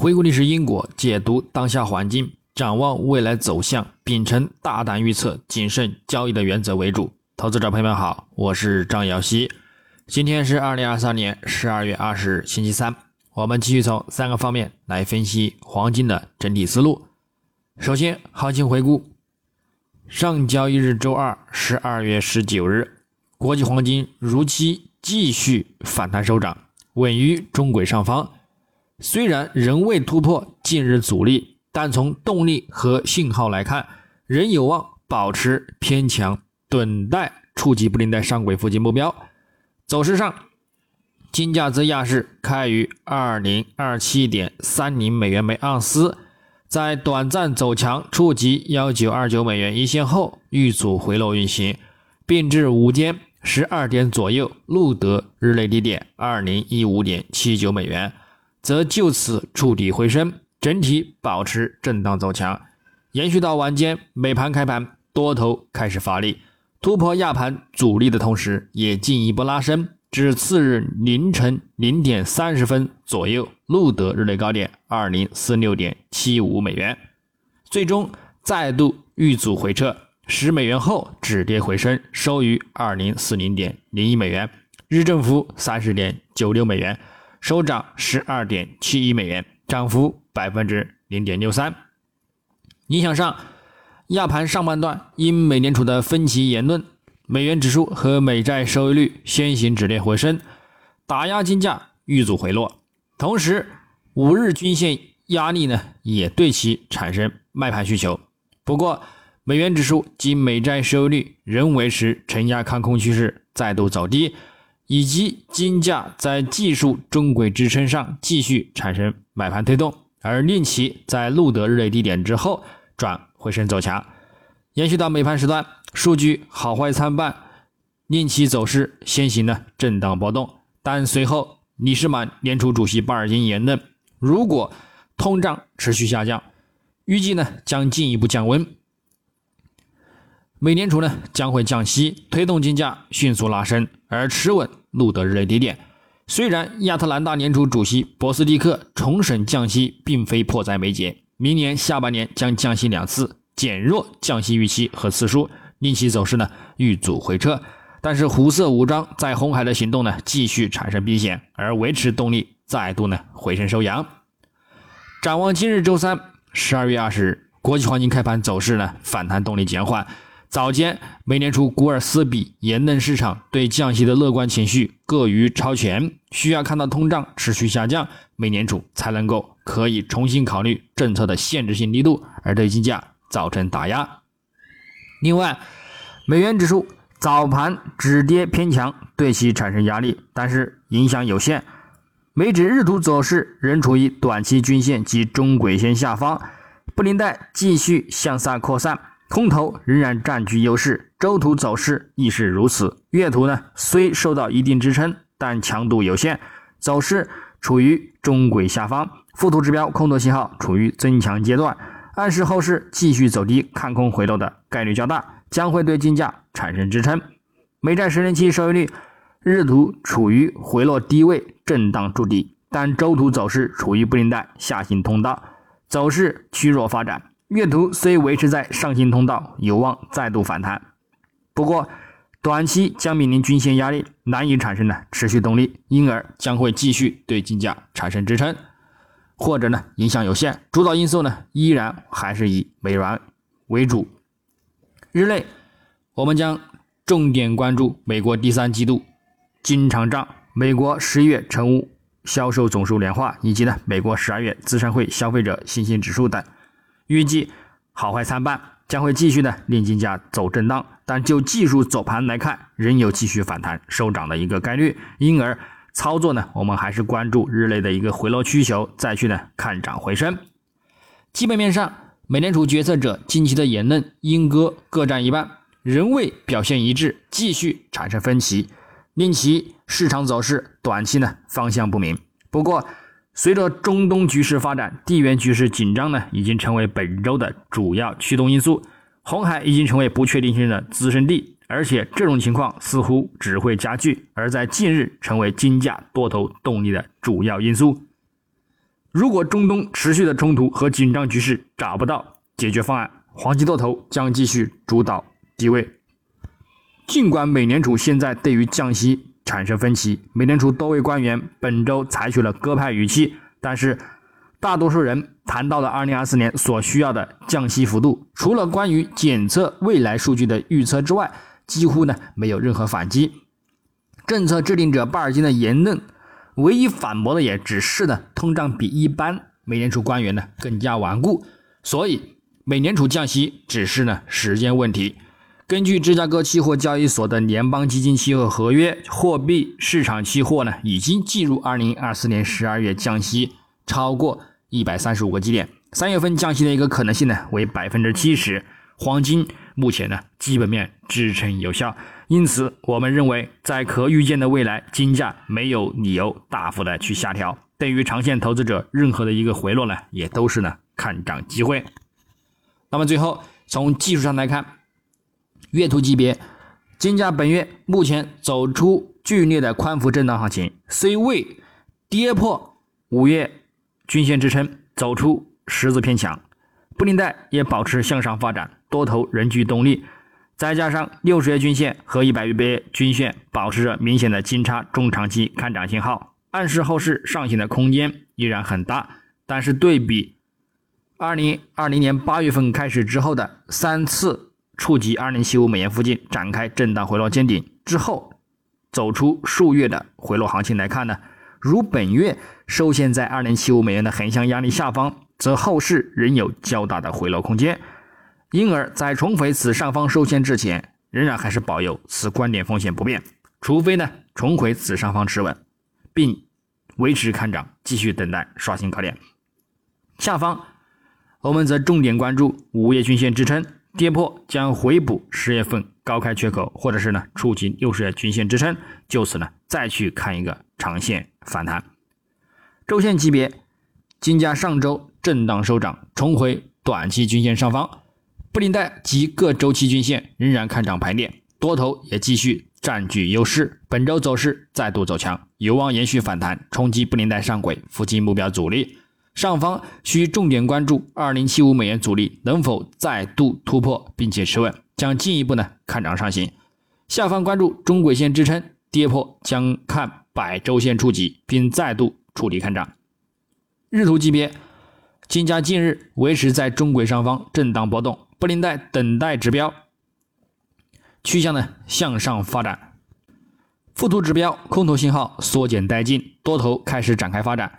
回顾历史因果，解读当下环境，展望未来走向，秉承大胆预测、谨慎交易的原则为主。投资者朋友们好，我是张瑶希。今天是二零二三年十二月二十日，星期三。我们继续从三个方面来分析黄金的整体思路。首先，行情回顾：上交易日周二，十二月十九日，国际黄金如期继续反弹收涨，稳于中轨上方。虽然仍未突破近日阻力，但从动力和信号来看，仍有望保持偏强，等待触及布林带上轨附近目标。走势上，金价自亚市开于二零二七点三零美元每盎司，在短暂走强触及幺九二九美元一线后，遇阻回落运行，并至午间十二点左右录得日内低点二零一五点七九美元。则就此触底回升，整体保持震荡走强，延续到晚间美盘开盘，多头开始发力，突破亚盘阻力的同时，也进一步拉升，至次日凌晨零点三十分左右录得日内高点二零四六点七五美元，最终再度遇阻回撤十美元后止跌回升，收于二零四零点零一美元，日振幅三十点九六美元。收涨十二点七一美元，涨幅百分之零点六三。影响上，亚盘上半段因美联储的分歧言论，美元指数和美债收益率先行止跌回升，打压金价遇阻回落。同时，五日均线压力呢也对其产生卖盘需求。不过，美元指数及美债收益率仍维持承压看空趋势，再度走低。以及金价在技术中轨支撑上继续产生买盘推动，而令其在录得日内低点之后转回升走强，延续到美盘时段，数据好坏参半，令其走势先行呢震荡波动。但随后李士满联储主席鲍尔金言论，如果通胀持续下降，预计呢将进一步降温，美联储呢将会降息，推动金价迅速拉升而持稳。录得日内低点。虽然亚特兰大联储主席博斯蒂克重审降息并非迫在眉睫，明年下半年将降息两次，减弱降息预期和次数，令其走势呢遇阻回撤。但是胡塞武装在红海的行动呢继续产生避险，而维持动力再度呢回升收阳。展望今日周三十二月二十日，国际黄金开盘走势呢反弹动力减缓。早间，美联储古尔斯比言论市场对降息的乐观情绪过于超前，需要看到通胀持续下降，美联储才能够可以重新考虑政策的限制性力度，而对金价造成打压。另外，美元指数早盘止跌偏强，对其产生压力，但是影响有限。美指日图走势仍处于短期均线及中轨线下方，布林带继续向下扩散。空头仍然占据优势，周图走势亦是如此。月图呢，虽受到一定支撑，但强度有限，走势处于中轨下方。附图指标空头信号处于增强阶段，暗示后市继续走低，看空回落的概率较大，将会对金价产生支撑。美债十年期收益率日图处于回落低位，震荡筑底，但周图走势处于布林带下行通道，走势趋弱发展。月图虽维持在上行通道，有望再度反弹，不过短期将面临均线压力，难以产生呢持续动力，因而将会继续对金价产生支撑，或者呢影响有限。主导因素呢依然还是以美元为主。日内我们将重点关注美国第三季度经常账、美国十一月成屋销售总数年化，以及呢美国十二月资商会消费者信心指数等。预计好坏参半，将会继续呢令金价走震荡，但就技术走盘来看，仍有继续反弹收涨的一个概率。因而操作呢，我们还是关注日内的一个回落需求，再去呢看涨回升。基本面上，美联储决策者近期的言论鹰鸽各占一半，仍未表现一致，继续产生分歧，令其市场走势短期呢方向不明。不过，随着中东局势发展，地缘局势紧张呢，已经成为本周的主要驱动因素。红海已经成为不确定性的滋生地，而且这种情况似乎只会加剧，而在近日成为金价多头动力的主要因素。如果中东持续的冲突和紧张局势找不到解决方案，黄金多头将继续主导地位。尽管美联储现在对于降息产生分歧，美联储多位官员本周采取了鸽派语气，但是大多数人谈到了2024年所需要的降息幅度，除了关于检测未来数据的预测之外，几乎呢没有任何反击。政策制定者巴尔金的言论，唯一反驳的也只是呢通胀比一般美联储官员呢更加顽固，所以美联储降息只是呢时间问题。根据芝加哥期货交易所的联邦基金期货合约，货币市场期货呢已经计入2024年12月降息超过135个基点，三月份降息的一个可能性呢为百分之七十。黄金目前呢基本面支撑有效，因此我们认为在可预见的未来，金价没有理由大幅的去下调。对于长线投资者，任何的一个回落呢也都是呢看涨机会。那么最后从技术上来看。月图级别，金价本月目前走出剧烈的宽幅震荡行情，虽未跌破五月均线支撑，走出十字偏强，布林带也保持向上发展，多头仍具动力。再加上六十月均线和一百月均线保持着明显的金叉，中长期看涨信号，暗示后市上行的空间依然很大。但是对比二零二零年八月份开始之后的三次。触及二零七五美元附近展开震荡回落见顶之后，走出数月的回落行情来看呢，如本月受限在二零七五美元的横向压力下方，则后市仍有较大的回落空间。因而，在重回此上方受限之前，仍然还是保有此观点风险不变，除非呢重回此上方持稳，并维持看涨，继续等待刷新高点。下方，我们则重点关注五月均线支撑。跌破将回补十月份高开缺口，或者是呢触及六十日均线支撑，就此呢再去看一个长线反弹。周线级别，金价上周震荡收涨，重回短期均线上方，布林带及各周期均线仍然看涨排列，多头也继续占据优势。本周走势再度走强，有望延续反弹，冲击布林带上轨附近目标阻力。上方需重点关注二零七五美元阻力能否再度突破并且持稳，将进一步呢看涨上行。下方关注中轨线支撑，跌破将看百周线触及并再度触底看涨。日图级别，金价近日维持在中轨上方震荡波动，布林带等待指标趋向呢向上发展。附图指标空头信号缩减殆尽，多头开始展开发展。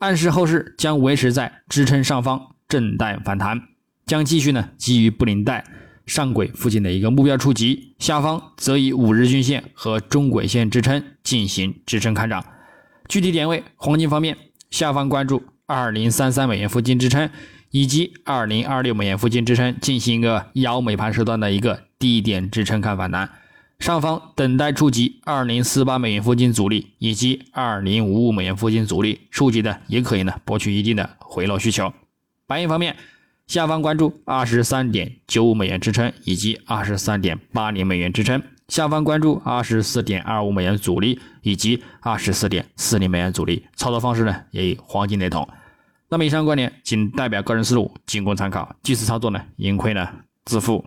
暗示后市将维持在支撑上方震荡反弹，将继续呢基于布林带上轨附近的一个目标触及，下方则以五日均线和中轨线支撑进行支撑看涨。具体点位，黄金方面，下方关注二零三三美元附近支撑以及二零二六美元附近支撑，进行一个幺美盘时段的一个低点支撑看反弹。上方等待触及二零四八美元附近阻力，以及二零五五美元附近阻力，触及的也可以呢博取一定的回落需求。白银方面，下方关注二十三点九五美元支撑，以及二十三点八零美元支撑，下方关注二十四点二五美元阻力，以及二十四点四零美元阻力。操作方式呢也与黄金雷同。那么以上观点仅代表个人思路，仅供参考，据此操作呢盈亏呢自负。